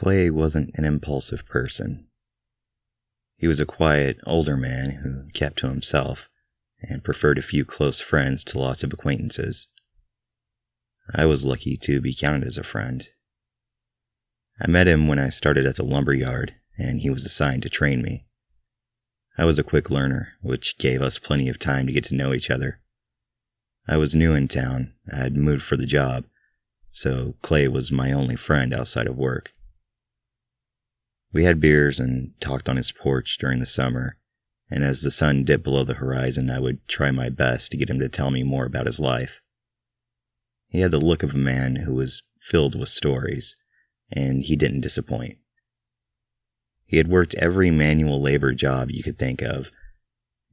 Clay wasn't an impulsive person. He was a quiet, older man who kept to himself and preferred a few close friends to lots of acquaintances. I was lucky to be counted as a friend. I met him when I started at the lumber yard, and he was assigned to train me. I was a quick learner, which gave us plenty of time to get to know each other. I was new in town, I had moved for the job, so Clay was my only friend outside of work. We had beers and talked on his porch during the summer, and as the sun dipped below the horizon, I would try my best to get him to tell me more about his life. He had the look of a man who was filled with stories, and he didn't disappoint. He had worked every manual labor job you could think of,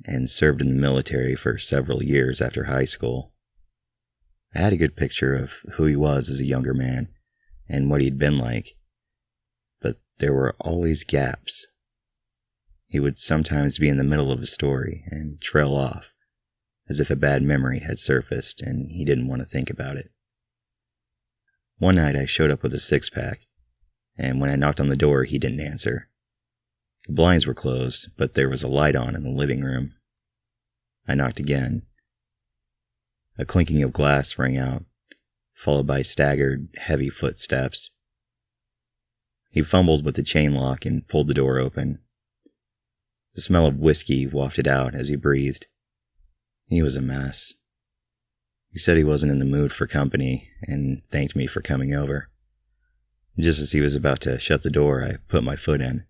and served in the military for several years after high school. I had a good picture of who he was as a younger man and what he'd been like, but there were always gaps. He would sometimes be in the middle of a story and trail off, as if a bad memory had surfaced and he didn't want to think about it. One night I showed up with a six pack, and when I knocked on the door, he didn't answer. The blinds were closed, but there was a light on in the living room. I knocked again. A clinking of glass rang out, followed by staggered, heavy footsteps. He fumbled with the chain lock and pulled the door open. The smell of whiskey wafted out as he breathed. He was a mess. He said he wasn't in the mood for company and thanked me for coming over. Just as he was about to shut the door, I put my foot in.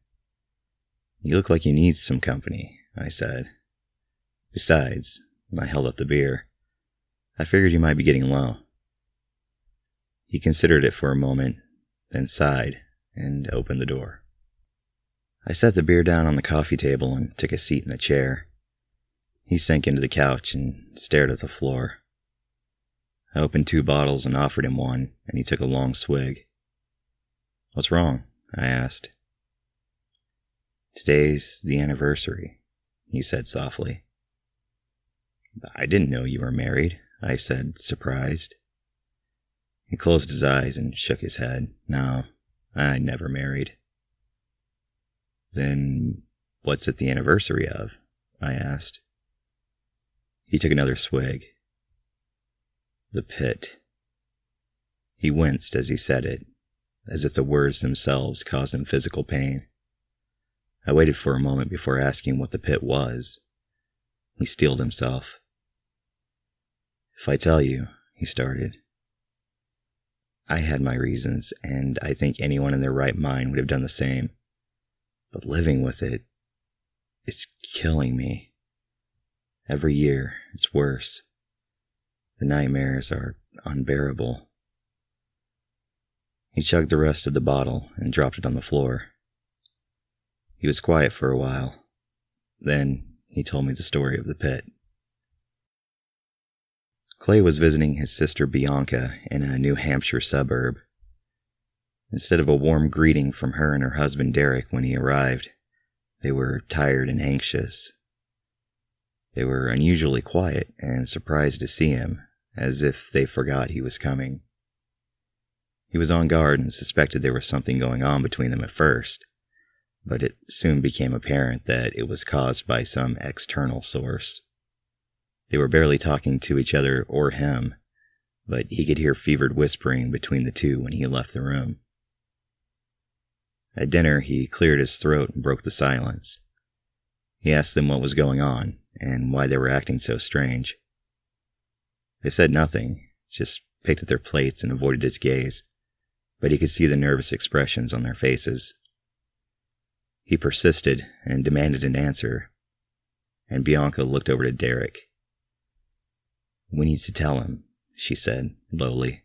You look like you need some company, I said. Besides, I held up the beer. I figured you might be getting low. He considered it for a moment, then sighed and opened the door. I set the beer down on the coffee table and took a seat in the chair. He sank into the couch and stared at the floor. I opened two bottles and offered him one, and he took a long swig. What's wrong? I asked. Today's the anniversary, he said softly. I didn't know you were married, I said, surprised. He closed his eyes and shook his head. No, I never married. Then what's it the anniversary of? I asked. He took another swig. The pit. He winced as he said it, as if the words themselves caused him physical pain. I waited for a moment before asking what the pit was. He steeled himself. If I tell you, he started. I had my reasons, and I think anyone in their right mind would have done the same. But living with it, it's killing me. Every year, it's worse. The nightmares are unbearable. He chugged the rest of the bottle and dropped it on the floor. He was quiet for a while. Then he told me the story of the pit. Clay was visiting his sister Bianca in a New Hampshire suburb. Instead of a warm greeting from her and her husband Derek when he arrived, they were tired and anxious. They were unusually quiet and surprised to see him, as if they forgot he was coming. He was on guard and suspected there was something going on between them at first, but it soon became apparent that it was caused by some external source. They were barely talking to each other or him, but he could hear fevered whispering between the two when he left the room. At dinner, he cleared his throat and broke the silence. He asked them what was going on and why they were acting so strange. They said nothing, just picked at their plates and avoided his gaze, but he could see the nervous expressions on their faces. He persisted and demanded an answer, and Bianca looked over to Derek. We need to tell him, she said, lowly.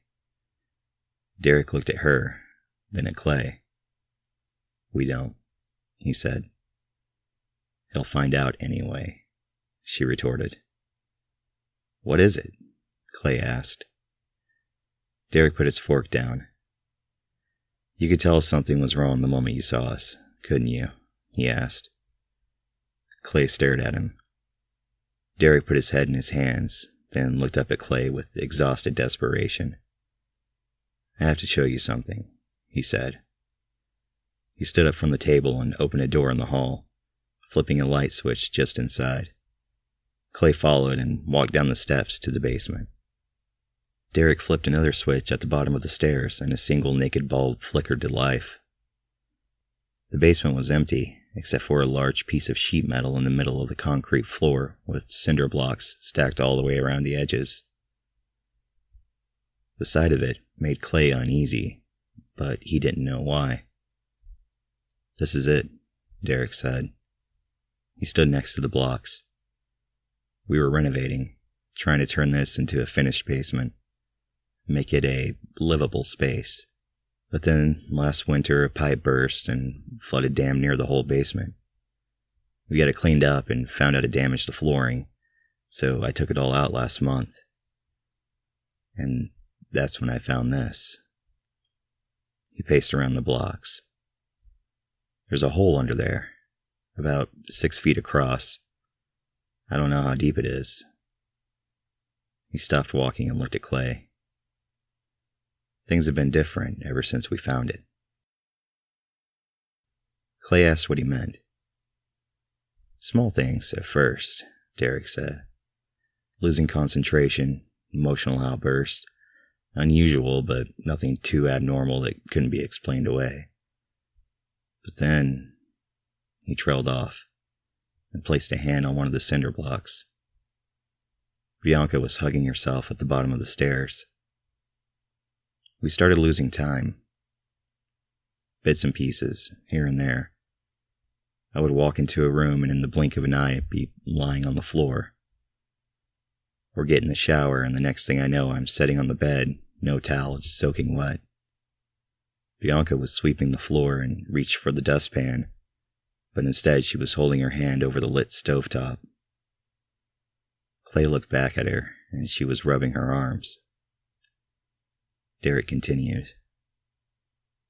Derek looked at her, then at Clay. We don't, he said. He'll find out anyway, she retorted. What is it? Clay asked. Derek put his fork down. You could tell something was wrong the moment you saw us, couldn't you? he asked. Clay stared at him. Derek put his head in his hands, then looked up at Clay with exhausted desperation. I have to show you something, he said. He stood up from the table and opened a door in the hall, flipping a light switch just inside. Clay followed and walked down the steps to the basement. Derek flipped another switch at the bottom of the stairs, and a single naked bulb flickered to life. The basement was empty, except for a large piece of sheet metal in the middle of the concrete floor, with cinder blocks stacked all the way around the edges. The sight of it made Clay uneasy, but he didn't know why. This is it, Derek said. He stood next to the blocks. We were renovating, trying to turn this into a finished basement, make it a livable space. But then, last winter, a pipe burst and flooded damn near the whole basement. We got it cleaned up and found out it damaged the flooring, so I took it all out last month. And that's when I found this. He paced around the blocks. There's a hole under there, about six feet across. I don't know how deep it is. He stopped walking and looked at Clay. Things have been different ever since we found it. Clay asked what he meant. Small things at first, Derek said. Losing concentration, emotional outbursts, unusual, but nothing too abnormal that couldn't be explained away. But then he trailed off and placed a hand on one of the cinder blocks. Bianca was hugging herself at the bottom of the stairs. We started losing time. Bits and pieces, here and there. I would walk into a room and in the blink of an eye be lying on the floor. Or get in the shower, and the next thing I know, I'm sitting on the bed, no towel, just soaking wet. Bianca was sweeping the floor and reached for the dustpan, but instead she was holding her hand over the lit stovetop. Clay looked back at her, and she was rubbing her arms. Derek continued.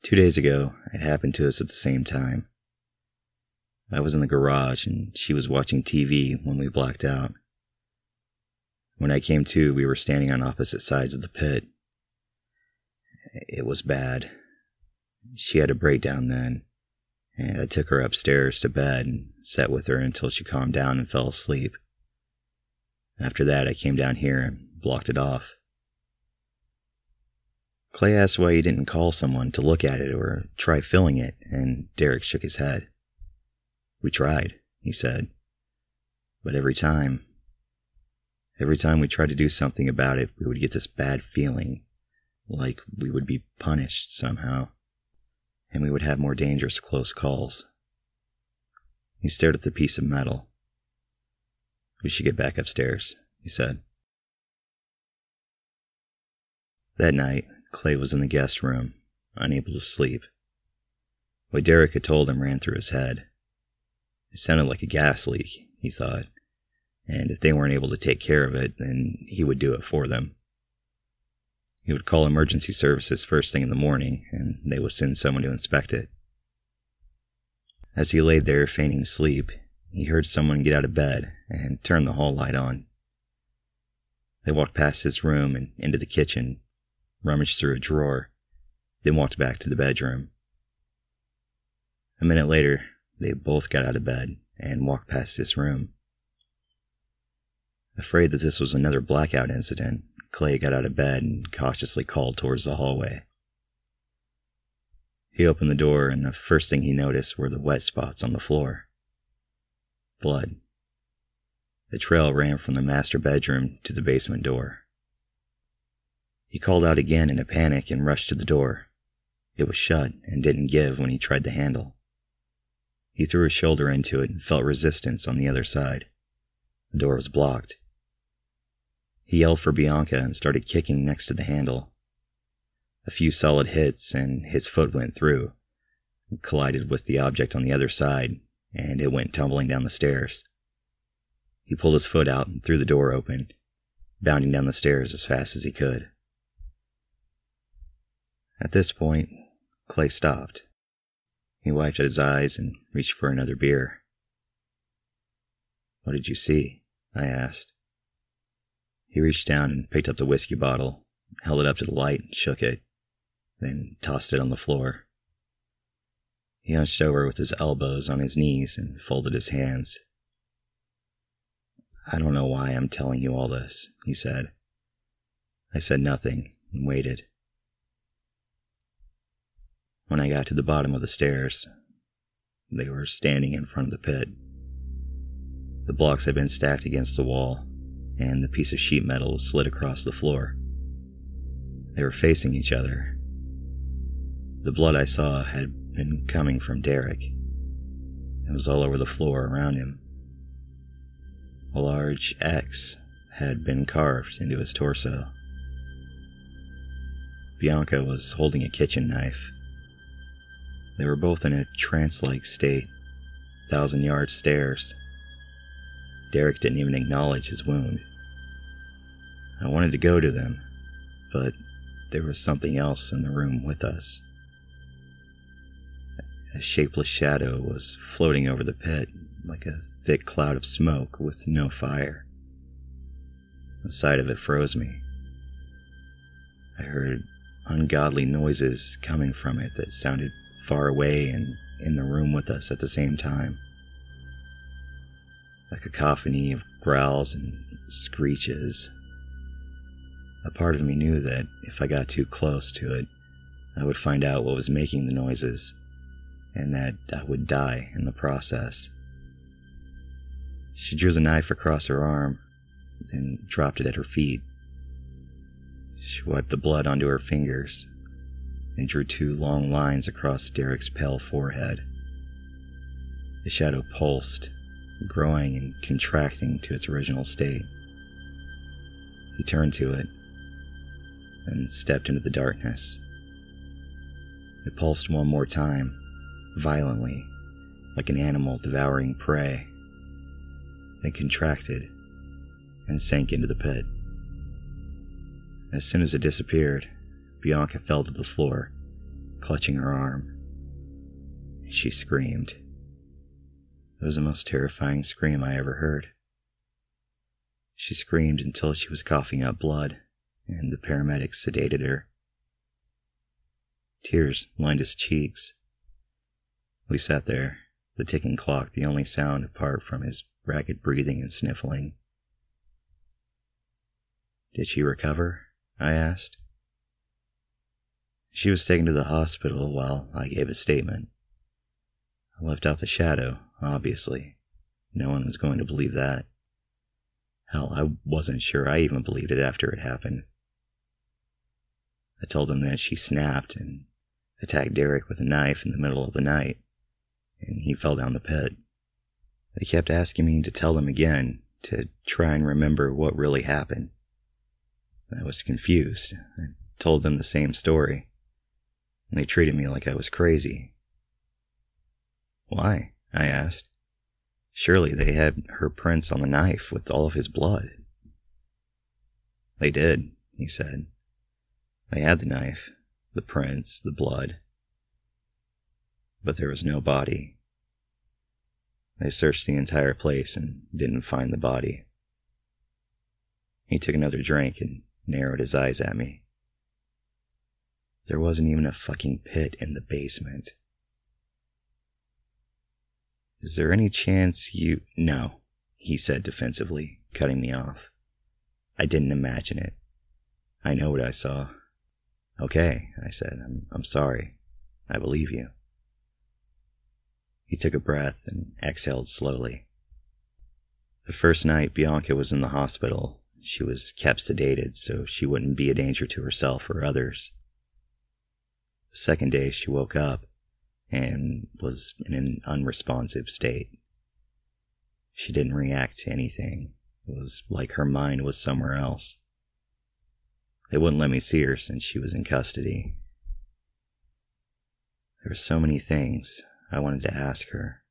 Two days ago, it happened to us at the same time. I was in the garage, and she was watching TV when we blacked out. When I came to, we were standing on opposite sides of the pit. It was bad. She had a breakdown then, and I took her upstairs to bed and sat with her until she calmed down and fell asleep. After that, I came down here and blocked it off. Clay asked why he didn't call someone to look at it or try filling it, and Derek shook his head. We tried, he said. But every time, every time we tried to do something about it, we would get this bad feeling, like we would be punished somehow and we would have more dangerous close calls. He stared at the piece of metal. We should get back upstairs, he said. That night, Clay was in the guest room, unable to sleep. What Derek had told him ran through his head. It sounded like a gas leak, he thought, and if they weren't able to take care of it, then he would do it for them. He would call emergency services first thing in the morning, and they would send someone to inspect it. As he lay there feigning sleep, he heard someone get out of bed and turn the hall light on. They walked past his room and into the kitchen, rummaged through a drawer, then walked back to the bedroom. A minute later, they both got out of bed and walked past his room. Afraid that this was another blackout incident, Clay got out of bed and cautiously called towards the hallway. He opened the door, and the first thing he noticed were the wet spots on the floor. Blood. The trail ran from the master bedroom to the basement door. He called out again in a panic and rushed to the door. It was shut and didn't give when he tried the handle. He threw his shoulder into it and felt resistance on the other side. The door was blocked. He yelled for Bianca and started kicking next to the handle. A few solid hits, and his foot went through, it collided with the object on the other side, and it went tumbling down the stairs. He pulled his foot out and threw the door open, bounding down the stairs as fast as he could. At this point, Clay stopped. He wiped at his eyes and reached for another beer. What did you see? I asked. He reached down and picked up the whiskey bottle, held it up to the light, and shook it, then tossed it on the floor. He hunched over with his elbows on his knees and folded his hands. I don't know why I'm telling you all this, he said. I said nothing and waited. When I got to the bottom of the stairs, they were standing in front of the pit. The blocks had been stacked against the wall, and the piece of sheet metal was slid across the floor. They were facing each other. The blood I saw had been coming from Derek. It was all over the floor around him. A large X had been carved into his torso. Bianca was holding a kitchen knife. They were both in a trance like state, thousand yard stares. Derek didn't even acknowledge his wound. I wanted to go to them, but there was something else in the room with us. A shapeless shadow was floating over the pit like a thick cloud of smoke with no fire. The sight of it froze me. I heard ungodly noises coming from it that sounded far away and in the room with us at the same time. A cacophony of growls and screeches. A part of me knew that if I got too close to it, I would find out what was making the noises, and that I would die in the process. She drew the knife across her arm, then dropped it at her feet. She wiped the blood onto her fingers, and drew two long lines across Derek's pale forehead. The shadow pulsed, growing and contracting to its original state. He turned to it and stepped into the darkness. It pulsed one more time, violently, like an animal devouring prey, then contracted and sank into the pit. As soon as it disappeared, Bianca fell to the floor, clutching her arm. She screamed. It was the most terrifying scream I ever heard. She screamed until she was coughing up blood, and the paramedics sedated her. Tears lined his cheeks. We sat there, the ticking clock the only sound apart from his ragged breathing and sniffling. Did she recover? I asked. She was taken to the hospital while I gave a statement. I left out the shadow, obviously. No one was going to believe that. Hell, I wasn't sure I even believed it after it happened. I told them that she snapped and attacked Derek with a knife in the middle of the night, and he fell down the pit. They kept asking me to tell them again, to try and remember what really happened. I was confused. I told them the same story, and they treated me like I was crazy. Why? I asked. Surely they had her prints on the knife with all of his blood. They did, he said. They had the knife, the prints, the blood. But there was no body. They searched the entire place and didn't find the body. He took another drink and narrowed his eyes at me. There wasn't even a fucking pit in the basement. Is there any chance you. No, he said defensively, cutting me off. I didn't imagine it. I know what I saw. Okay, I said. I'm, I'm sorry. I believe you. He took a breath and exhaled slowly. The first night Bianca was in the hospital, she was kept sedated so she wouldn't be a danger to herself or others. The second day she woke up and was in an unresponsive state. She didn't react to anything. It was like her mind was somewhere else. They wouldn't let me see her since she was in custody. There were so many things I wanted to ask her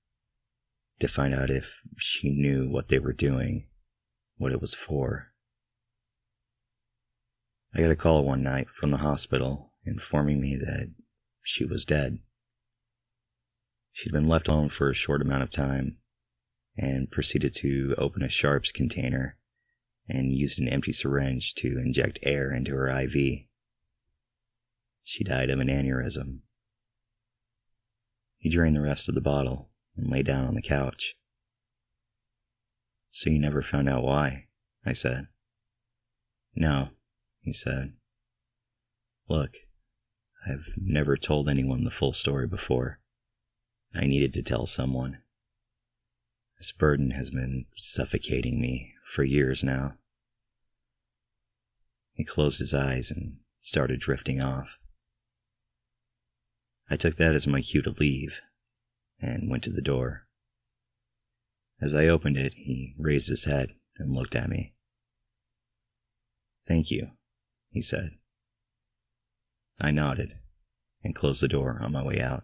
to find out if she knew what they were doing, what it was for. I got a call one night from the hospital informing me that she was dead. She'd been left alone for a short amount of time and proceeded to open a sharps container and used an empty syringe to inject air into her IV. She died of an aneurysm. He drained the rest of the bottle and lay down on the couch. So you never found out why? I said. No, he said. Look, I've never told anyone the full story before. I needed to tell someone. This burden has been suffocating me for years now. He closed his eyes and started drifting off. I took that as my cue to leave and went to the door. As I opened it, he raised his head and looked at me. Thank you, he said. I nodded and closed the door on my way out.